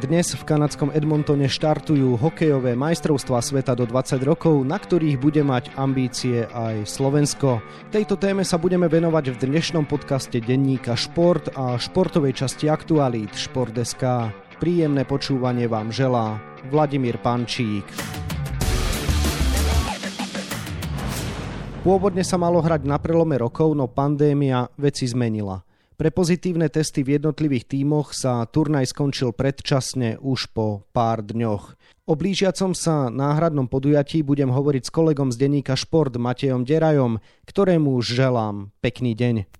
Dnes v kanadskom Edmontone štartujú hokejové majstrovstvá sveta do 20 rokov, na ktorých bude mať ambície aj Slovensko. Tejto téme sa budeme venovať v dnešnom podcaste denníka Šport a športovej časti aktualít Šport.sk. Príjemné počúvanie vám želá Vladimír Pančík. Pôvodne sa malo hrať na prelome rokov, no pandémia veci zmenila. Pre pozitívne testy v jednotlivých tímoch sa turnaj skončil predčasne už po pár dňoch. O blížiacom sa náhradnom podujatí budem hovoriť s kolegom z denníka Šport Matejom Derajom, ktorému želám pekný deň.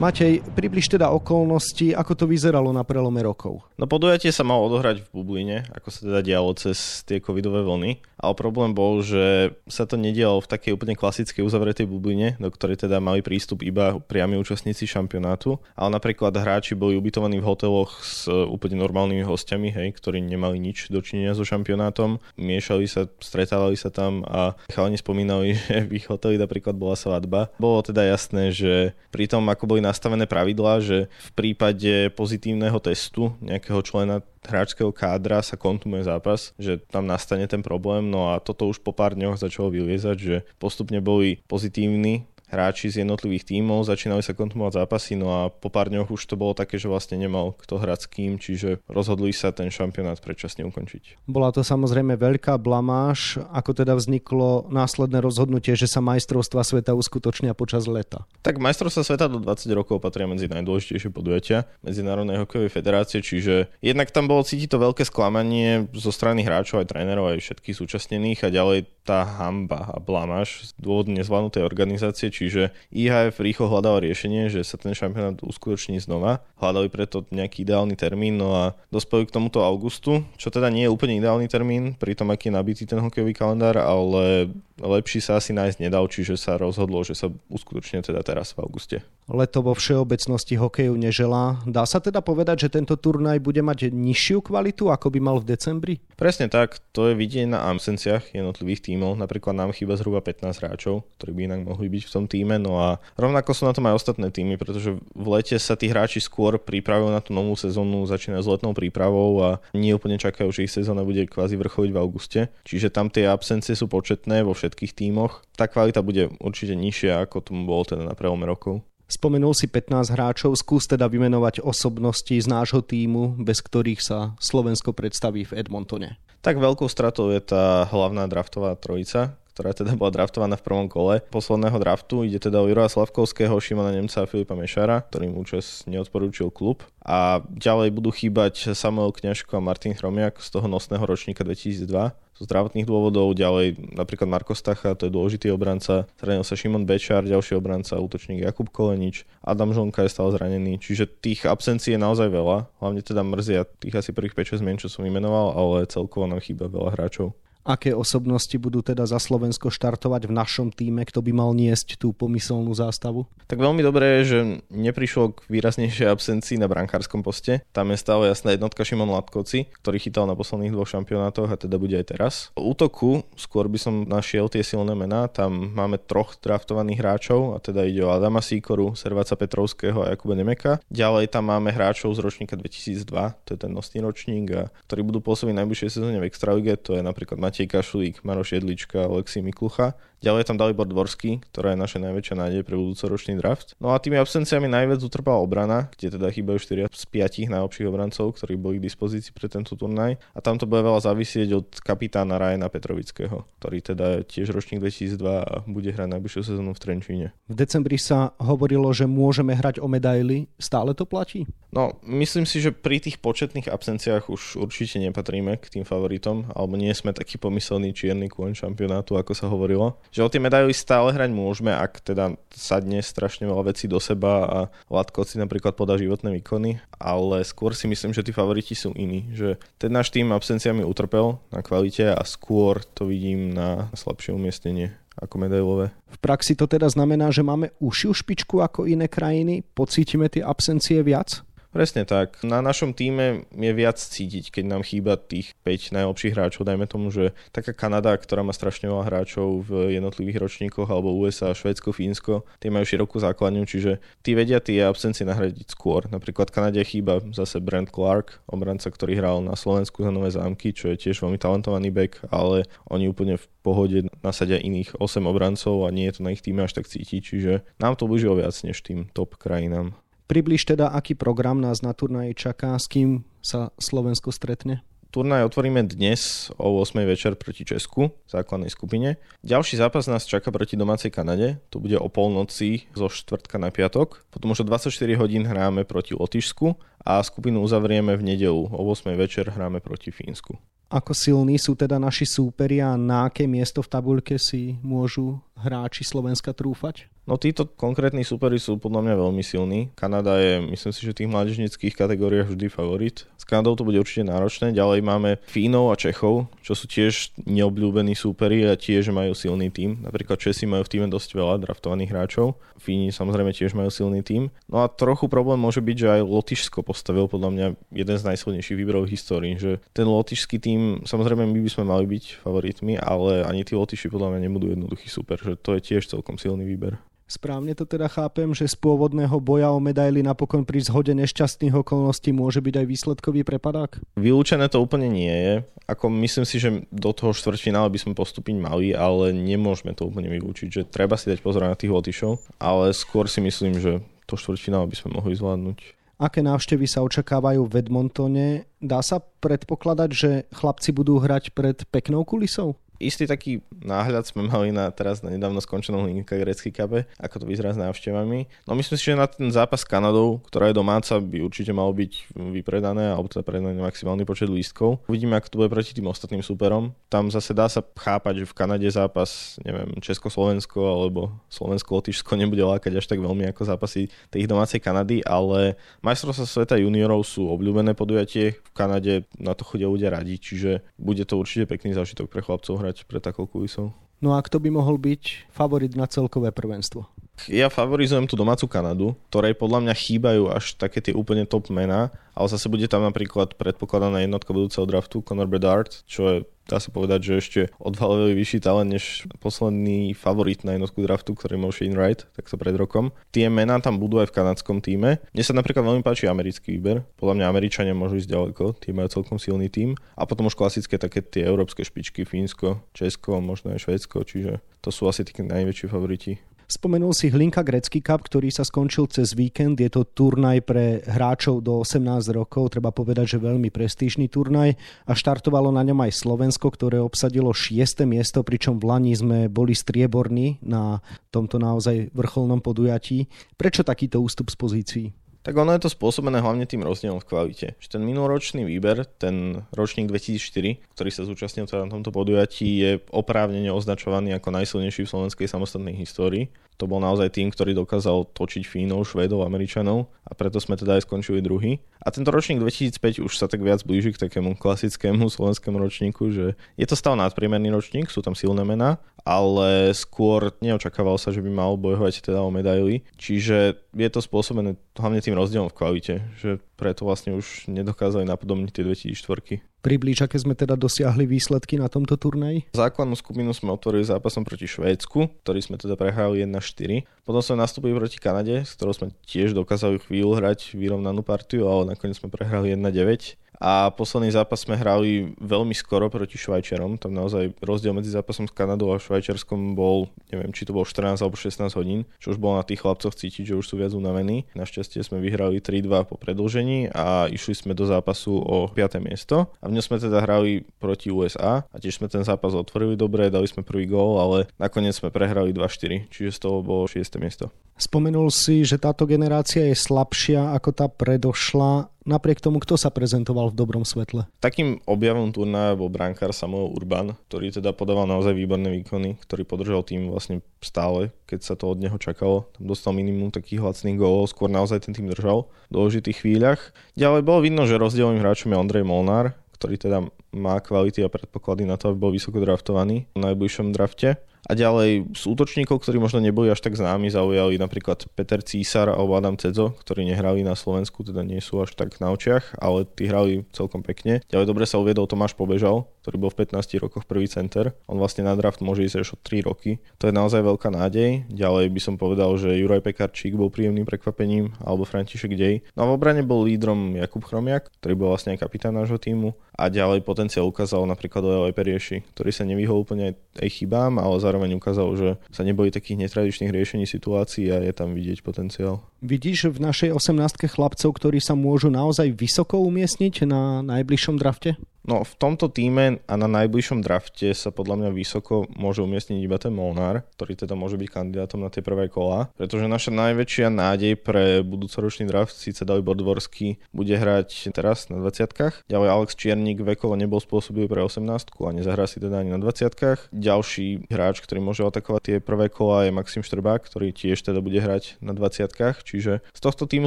Matej, približ teda okolnosti, ako to vyzeralo na prelome rokov. No podujatie sa malo odohrať v Bubline, ako sa teda dialo cez tie covidové vlny, ale problém bol, že sa to nedialo v takej úplne klasickej uzavretej bubline, do ktorej teda mali prístup iba priami účastníci šampionátu, ale napríklad hráči boli ubytovaní v hoteloch s úplne normálnymi hostiami, hej, ktorí nemali nič dočinenia so šampionátom, miešali sa, stretávali sa tam a chalani spomínali, že v ich hoteli napríklad bola svadba. Bolo teda jasné, že pri tom, ako boli nastavené pravidlá, že v prípade pozitívneho testu nejakého člena hráčského kádra sa kontumuje zápas, že tam nastane ten problém, no a toto už po pár dňoch začalo vyliezať, že postupne boli pozitívni hráči z jednotlivých tímov, začínali sa kontumovať zápasy, no a po pár dňoch už to bolo také, že vlastne nemal kto hrať s kým, čiže rozhodli sa ten šampionát predčasne ukončiť. Bola to samozrejme veľká blamáž, ako teda vzniklo následné rozhodnutie, že sa majstrovstva sveta uskutočnia počas leta. Tak majstrovstva sveta do 20 rokov patria medzi najdôležitejšie podujatia Medzinárodnej hokejovej federácie, čiže jednak tam bolo cítiť to veľké sklamanie zo strany hráčov aj trénerov aj všetkých súčasnených a ďalej tá hamba a blamáž z dôvodu nezvládnutej organizácie, čiže IHF rýchlo hľadal riešenie, že sa ten šampionát uskutoční znova. Hľadali preto nejaký ideálny termín, no a dospeli k tomuto augustu, čo teda nie je úplne ideálny termín, pri tom, aký je nabitý ten hokejový kalendár, ale lepší sa asi nájsť nedal, čiže sa rozhodlo, že sa uskutočne teda teraz v auguste. Leto vo všeobecnosti hokeju neželá. Dá sa teda povedať, že tento turnaj bude mať nižšiu kvalitu, ako by mal v decembri? Presne tak, to je vidieť na absenciách jednotlivých tímov. Napríklad nám chýba zhruba 15 hráčov, ktorí by inak mohli byť v tom týme. No a rovnako sú na tom aj ostatné týmy, pretože v lete sa tí hráči skôr pripravujú na tú novú sezónu, začínajú s letnou prípravou a nie úplne čakajú, že ich sezóna bude kvázi vrcholiť v auguste. Čiže tam tie absencie sú početné vo všetkých tímoch. Tá kvalita bude určite nižšia, ako tomu bolo teda na prelome rokov. Spomenul si 15 hráčov, skús teda vymenovať osobnosti z nášho týmu, bez ktorých sa Slovensko predstaví v Edmontone. Tak veľkou stratou je tá hlavná draftová trojica, ktorá teda bola draftovaná v prvom kole posledného draftu. Ide teda o Jura Slavkovského, Šimona Nemca a Filipa Mešara, ktorým účas neodporúčil klub. A ďalej budú chýbať Samuel Kňažko a Martin Chromiak z toho nosného ročníka 2002 zo zdravotných dôvodov, ďalej napríklad Marko Stacha, to je dôležitý obranca, zranil sa Šimon Bečar, ďalší obranca, útočník Jakub Kolenič, Adam Žonka je stále zranený, čiže tých absencií je naozaj veľa, hlavne teda mrzia tých asi prvých 5-6 mien, čo som vymenoval, ale celkovo nám chýba veľa hráčov aké osobnosti budú teda za Slovensko štartovať v našom týme, kto by mal niesť tú pomyselnú zástavu? Tak veľmi dobré je, že neprišlo k výraznejšej absencii na brankárskom poste. Tam je stále jasná jednotka Šimon Latkoci, ktorý chytal na posledných dvoch šampionátoch a teda bude aj teraz. O útoku skôr by som našiel tie silné mená. Tam máme troch draftovaných hráčov a teda ide o Adama Sýkoru, Serváca Petrovského a Jakuba Nemeka. Ďalej tam máme hráčov z ročníka 2002, to je ten nosný ročník, a ktorí budú pôsobiť najbližšej sezóne v Extralige, to je napríklad Matej Kašulík, Maroš Jedlička, Alexi Miklucha. Ďalej je tam Dalibor Dvorský, ktorá je naša najväčšia nádej pre budúcoročný draft. No a tými absenciami najviac utrpala obrana, kde teda chýbajú 4 z 5 najlepších obrancov, ktorí boli k dispozícii pre tento turnaj. A tam to bude veľa závisieť od kapitána Rajana Petrovického, ktorý teda je tiež ročník 2002 a bude hrať najbližšiu sezónu v Trenčíne. V decembri sa hovorilo, že môžeme hrať o medaily. Stále to platí? No, myslím si, že pri tých početných absenciách už určite nepatríme k tým favoritom, alebo nie sme taký pomyselný čierny kôň šampionátu, ako sa hovorilo že o tie medaily stále hrať môžeme, ak teda sadne strašne veľa vecí do seba a Latko si napríklad podá životné výkony, ale skôr si myslím, že tí favoriti sú iní, že ten náš tým absenciami utrpel na kvalite a skôr to vidím na slabšie umiestnenie ako medailové. V praxi to teda znamená, že máme užšiu špičku ako iné krajiny? Pocítime tie absencie viac? Presne tak. Na našom týme je viac cítiť, keď nám chýba tých 5 najlepších hráčov. Dajme tomu, že taká Kanada, ktorá má strašne veľa hráčov v jednotlivých ročníkoch, alebo USA, Švédsko, Fínsko, tie majú širokú základňu, čiže tí vedia tie absencie nahradiť skôr. Napríklad Kanade chýba zase Brent Clark, obranca, ktorý hral na Slovensku za Nové zámky, čo je tiež veľmi talentovaný back, ale oni úplne v pohode nasadia iných 8 obrancov a nie je to na ich týme až tak cítiť, čiže nám to blížilo viac než tým top krajinám. Približ teda, aký program nás na turnaji čaká, s kým sa Slovensko stretne? Turnaj otvoríme dnes o 8 večer proti Česku v základnej skupine. Ďalší zápas nás čaká proti domácej Kanade. To bude o polnoci zo štvrtka na piatok. Potom už o 24 hodín hráme proti Lotyšsku a skupinu uzavrieme v nedelu. O 8 večer hráme proti Fínsku. Ako silní sú teda naši súperi a na aké miesto v tabuľke si môžu hráči Slovenska trúfať? No títo konkrétni superi sú podľa mňa veľmi silní. Kanada je, myslím si, že v tých mládežnických kategóriách vždy favorit. S Kanadou to bude určite náročné. Ďalej máme Fínov a Čechov, čo sú tiež neobľúbení súperi a tiež majú silný tím. Napríklad Česi majú v týme dosť veľa draftovaných hráčov. Fíni samozrejme tiež majú silný tím. No a trochu problém môže byť, že aj Lotyšsko postavil podľa mňa jeden z najsilnejších výberov v histórii. Že ten lotyšský tím, samozrejme my by sme mali byť favoritmi, ale ani tí Lotyši podľa mňa nebudú jednoduchý super. Že to je tiež celkom silný výber. Správne to teda chápem, že z pôvodného boja o medaily napokon pri zhode nešťastných okolností môže byť aj výsledkový prepadák? Vylúčené to úplne nie je. Ako myslím si, že do toho štvrťfinále by sme postúpiť mali, ale nemôžeme to úplne vylúčiť, že treba si dať pozor na tých Lotyšov, ale skôr si myslím, že to štvrťfinále by sme mohli zvládnuť. Aké návštevy sa očakávajú v Edmontone? Dá sa predpokladať, že chlapci budú hrať pred peknou kulisou? Istý taký náhľad sme mali na teraz na nedávno skončenom Hlinka Grecký kabe, ako to vyzerá s návštevami. No myslím si, že na ten zápas s Kanadou, ktorá je domáca, by určite malo byť vypredané, alebo teda predané maximálny počet lístkov. Uvidíme, ako to bude proti tým ostatným superom. Tam zase dá sa chápať, že v Kanade zápas, neviem, Česko-Slovensko alebo Slovensko-Lotyšsko nebude lákať až tak veľmi ako zápasy tej domácej Kanady, ale majstrovstvá sveta juniorov sú obľúbené podujatie. V Kanade na to chodia ľudia radi, čiže bude to určite pekný zážitok pre chlapcov hrať hrať pre takou kulisou. No a kto by mohol byť favorit na celkové prvenstvo? Ja favorizujem tú domácu Kanadu, ktorej podľa mňa chýbajú až také tie úplne top mená, ale zase bude tam napríklad predpokladaná jednotka budúceho draftu Conor Bedard, čo je dá sa povedať, že ešte o dva vyšší talent než posledný favorit na jednotku draftu, ktorý mal Shane Wright, takto pred rokom. Tie mená tam budú aj v kanadskom týme. Mne sa napríklad veľmi páči americký výber. Podľa mňa Američania môžu ísť ďaleko, tí majú celkom silný tým. A potom už klasické také tie európske špičky, Fínsko, Česko, možno aj Švédsko, čiže to sú asi tí najväčší favoriti. Spomenul si Hlinka Grecký Cup, ktorý sa skončil cez víkend. Je to turnaj pre hráčov do 18 rokov, treba povedať, že veľmi prestížny turnaj a štartovalo na ňom aj Slovensko, ktoré obsadilo 6. miesto, pričom v Lani sme boli strieborní na tomto naozaj vrcholnom podujatí. Prečo takýto ústup z pozícií? Tak ono je to spôsobené hlavne tým rozdielom v kvalite. Že ten minuloročný výber, ten ročník 2004, ktorý sa zúčastnil teda na tomto podujatí, je oprávnene označovaný ako najsilnejší v slovenskej samostatnej histórii. To bol naozaj tým, ktorý dokázal točiť Fínov, Švédov, Američanov a preto sme teda aj skončili druhý. A tento ročník 2005 už sa tak viac blíži k takému klasickému slovenskému ročníku, že je to stále nadpriemerný ročník, sú tam silné mená, ale skôr neočakával sa, že by mal bojovať teda o medaily. Čiže je to spôsobené hlavne tým rozdielom v kvalite, že preto vlastne už nedokázali napodobniť tie 2004. Priblíž, aké sme teda dosiahli výsledky na tomto turnaji? Základnú skupinu sme otvorili zápasom proti Švédsku, ktorý sme teda prehrali 1-4. Potom sme nastúpili proti Kanade, s ktorou sme tiež dokázali chvíľu hrať vyrovnanú partiu, ale nakoniec sme prehrali 1-9 a posledný zápas sme hrali veľmi skoro proti Švajčiarom. Tam naozaj rozdiel medzi zápasom s Kanadou a Švajčiarskom bol, neviem, či to bolo 14 alebo 16 hodín, čo už bolo na tých chlapcoch cítiť, že už sú viac unavení. Našťastie sme vyhrali 3-2 po predlžení a išli sme do zápasu o 5. miesto. A v ňom sme teda hrali proti USA a tiež sme ten zápas otvorili dobre, dali sme prvý gól, ale nakoniec sme prehrali 2-4, čiže z toho bolo 6. miesto. Spomenul si, že táto generácia je slabšia ako tá predošla. Napriek tomu, kto sa prezentoval v dobrom svetle? Takým objavom turnaja bol brankár Samuel Urban, ktorý teda podával naozaj výborné výkony, ktorý podržal tým vlastne stále, keď sa to od neho čakalo. Tam dostal minimum takých lacných gólov, skôr naozaj ten tým držal v dôležitých chvíľach. Ďalej bolo vidno, že rozdielovým hráčom je Ondrej Molnár, ktorý teda má kvality a predpoklady na to, aby bol vysoko draftovaný v najbližšom drafte. A ďalej z útočníkov, ktorí možno neboli až tak známi, zaujali napríklad Peter Císar alebo Adam Cedzo, ktorí nehrali na Slovensku, teda nie sú až tak na očiach, ale tí hrali celkom pekne. Ďalej dobre sa uviedol Tomáš Pobežal, ktorý bol v 15 rokoch prvý center. On vlastne na draft môže ísť až od 3 roky. To je naozaj veľká nádej. Ďalej by som povedal, že Juraj Pekarčík bol príjemným prekvapením, alebo František Dej. No a v obrane bol lídrom Jakub Chromiak, ktorý bol vlastne aj kapitán nášho týmu. A ďalej potenciál ukázal napríklad Leo Eperieši, ktorý sa nevyhol úplne aj chybám, ale zároveň ukázal, že sa neboli takých netradičných riešení situácií a je tam vidieť potenciál. Vidíš v našej 18 chlapcov, ktorí sa môžu naozaj vysoko umiestniť na najbližšom drafte? No v tomto týme a na najbližšom drafte sa podľa mňa vysoko môže umiestniť iba ten Molnár, ktorý teda môže byť kandidátom na tie prvé kola, pretože naša najväčšia nádej pre budúcoročný draft síce Dalibor Dvorský bude hrať teraz na 20 ďalej Alex Čiernik vekovo nebol spôsobilý pre 18 a nezahrá si teda ani na 20 Ďalší hráč, ktorý môže atakovať tie prvé kola je Maxim Štrbák, ktorý tiež teda bude hrať na 20 čiže z tohto týmu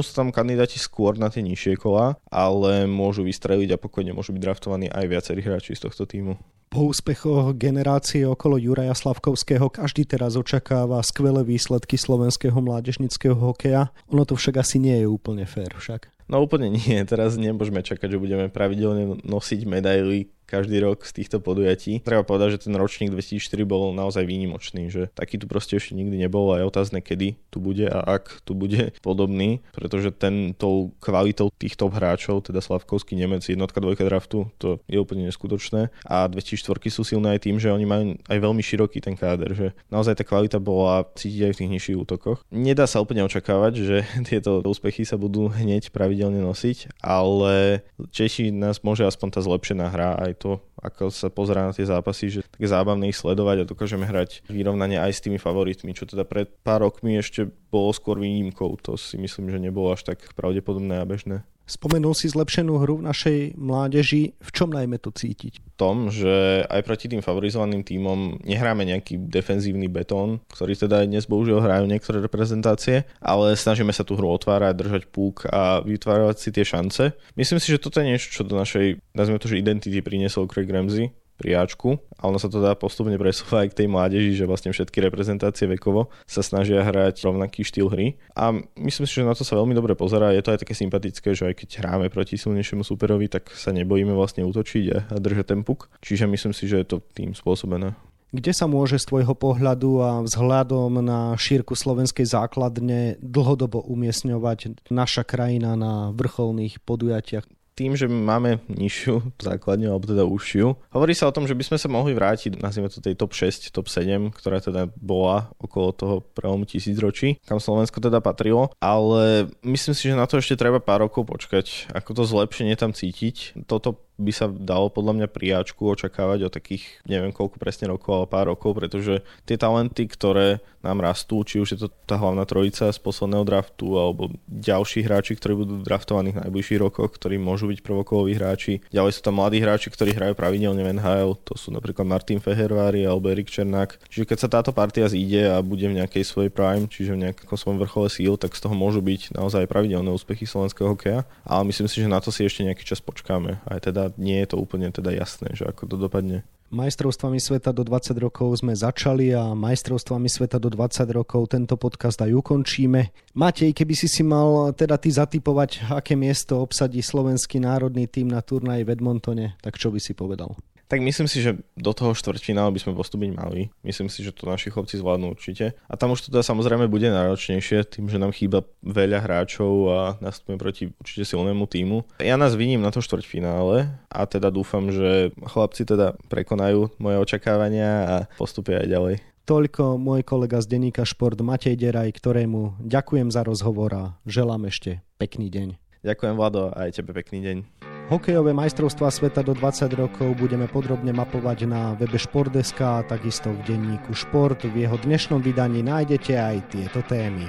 sú tam kandidáti skôr na tie nižšie kola, ale môžu vystreliť a pokojne môžu byť draftovaní aj viacerí hráči z tohto týmu. Po úspechoch generácie okolo Juraja Slavkovského každý teraz očakáva skvelé výsledky slovenského mládežnického hokeja. Ono to však asi nie je úplne fér však. No úplne nie, teraz nemôžeme čakať, že budeme pravidelne nosiť medaily každý rok z týchto podujatí. Treba povedať, že ten ročník 2004 bol naozaj výnimočný, že taký tu proste ešte nikdy nebol a je otázne, kedy tu bude a ak tu bude podobný, pretože ten tou kvalitou týchto hráčov, teda Slavkovský Nemec, jednotka, dvojka draftu, to je úplne neskutočné a 2004 sú silné aj tým, že oni majú aj veľmi široký ten káder, že naozaj tá kvalita bola cítiť aj v tých nižších útokoch. Nedá sa úplne očakávať, že tieto úspechy sa budú hneď pravidelne nosiť, ale Češi nás môže aspoň tá zlepšená hra aj aj to, ako sa pozerá na tie zápasy, že tak zábavné ich sledovať a dokážeme hrať vyrovnanie aj s tými favoritmi, čo teda pred pár rokmi ešte bolo skôr výnimkou. To si myslím, že nebolo až tak pravdepodobné a bežné. Spomenul si zlepšenú hru v našej mládeži. V čom najmä to cítiť? V tom, že aj proti tým favorizovaným tímom nehráme nejaký defenzívny betón, ktorý teda aj dnes bohužiaľ hrajú niektoré reprezentácie, ale snažíme sa tú hru otvárať, držať púk a vytvárať si tie šance. Myslím si, že toto je niečo, čo do našej, nazvime to, že identity priniesol Craig Ramsey, pri Ačku a ono sa to dá postupne presúvať aj k tej mládeži, že vlastne všetky reprezentácie vekovo sa snažia hrať rovnaký štýl hry a myslím si, že na to sa veľmi dobre pozerá, je to aj také sympatické, že aj keď hráme proti silnejšiemu superovi, tak sa nebojíme vlastne útočiť a držať ten puk, čiže myslím si, že je to tým spôsobené. Kde sa môže z tvojho pohľadu a vzhľadom na šírku slovenskej základne dlhodobo umiestňovať naša krajina na vrcholných podujatiach? Tým, že máme nižšiu základňu, alebo teda užšiu. Hovorí sa o tom, že by sme sa mohli vrátiť, nazvime to tej top 6, top 7, ktorá teda bola okolo toho prelomu tisícročí, kam Slovensko teda patrilo, ale myslím si, že na to ešte treba pár rokov počkať, ako to zlepšenie tam cítiť. Toto by sa dalo podľa mňa priačku očakávať o takých, neviem koľko presne rokov, ale pár rokov, pretože tie talenty, ktoré nám rastú, či už je to tá hlavná trojica z posledného draftu, alebo ďalší hráči, ktorí budú draftovaní v najbližších rokoch, ktorí môžu byť prvokovoví hráči. Ďalej sú tam mladí hráči, ktorí hrajú pravidelne v NHL, to sú napríklad Martin Fehervári alebo Erik Černák. Čiže keď sa táto partia zíde a bude v nejakej svojej prime, čiže v nejakom svojom vrchole síl, tak z toho môžu byť naozaj pravidelné úspechy slovenského hokeja. Ale myslím si, že na to si ešte nejaký čas počkáme. Aj teda nie je to úplne teda jasné, že ako to dopadne. Majstrovstvami sveta do 20 rokov sme začali a majstrovstvami sveta do 20 rokov tento podcast aj ukončíme. Matej, keby si si mal teda ty zatypovať, aké miesto obsadí slovenský národný tým na turnaji v Edmontone, tak čo by si povedal? Tak myslím si, že do toho štvrťfinále by sme postúpiť mali. Myslím si, že to naši chlapci zvládnu určite. A tam už to teda samozrejme bude náročnejšie, tým, že nám chýba veľa hráčov a nastupujeme proti určite silnému týmu. Ja nás vidím na to štvrťfinále a teda dúfam, že chlapci teda prekonajú moje očakávania a postupia aj ďalej. Toľko môj kolega z denníka Šport Matej Deraj, ktorému ďakujem za rozhovor a želám ešte pekný deň. Ďakujem Vlado a aj tebe pekný deň. Hokejové majstrovstvá sveta do 20 rokov budeme podrobne mapovať na webe Športdeska a takisto v denníku Šport. V jeho dnešnom vydaní nájdete aj tieto témy.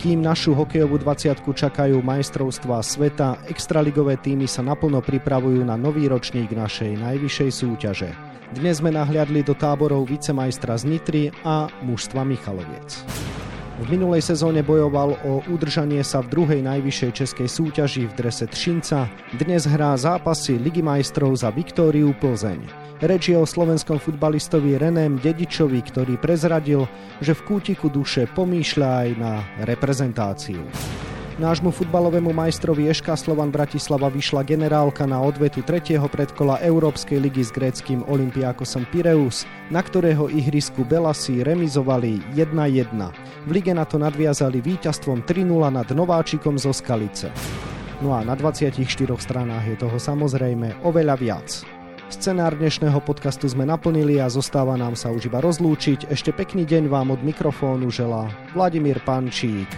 Kým našu hokejovú 20 čakajú majstrovstvá sveta, extraligové týmy sa naplno pripravujú na nový ročník našej najvyššej súťaže. Dnes sme nahliadli do táborov vicemajstra z Nitry a mužstva Michaloviec. V minulej sezóne bojoval o udržanie sa v druhej najvyššej českej súťaži v drese Třinca. Dnes hrá zápasy Ligy majstrov za Viktóriu Plzeň. Reč je o slovenskom futbalistovi Reném Dedičovi, ktorý prezradil, že v kútiku duše pomýšľa aj na reprezentáciu. Nášmu futbalovému majstrovi Eška Slovan Bratislava vyšla generálka na odvetu tretieho predkola Európskej ligy s gréckým Olympiakosom Pireus, na ktorého ihrisku Belasi remizovali 1-1. V lige na to nadviazali víťazstvom 3-0 nad Nováčikom zo Skalice. No a na 24 stranách je toho samozrejme oveľa viac. Scenár dnešného podcastu sme naplnili a zostáva nám sa už iba rozlúčiť. Ešte pekný deň vám od mikrofónu želá Vladimír Pančík.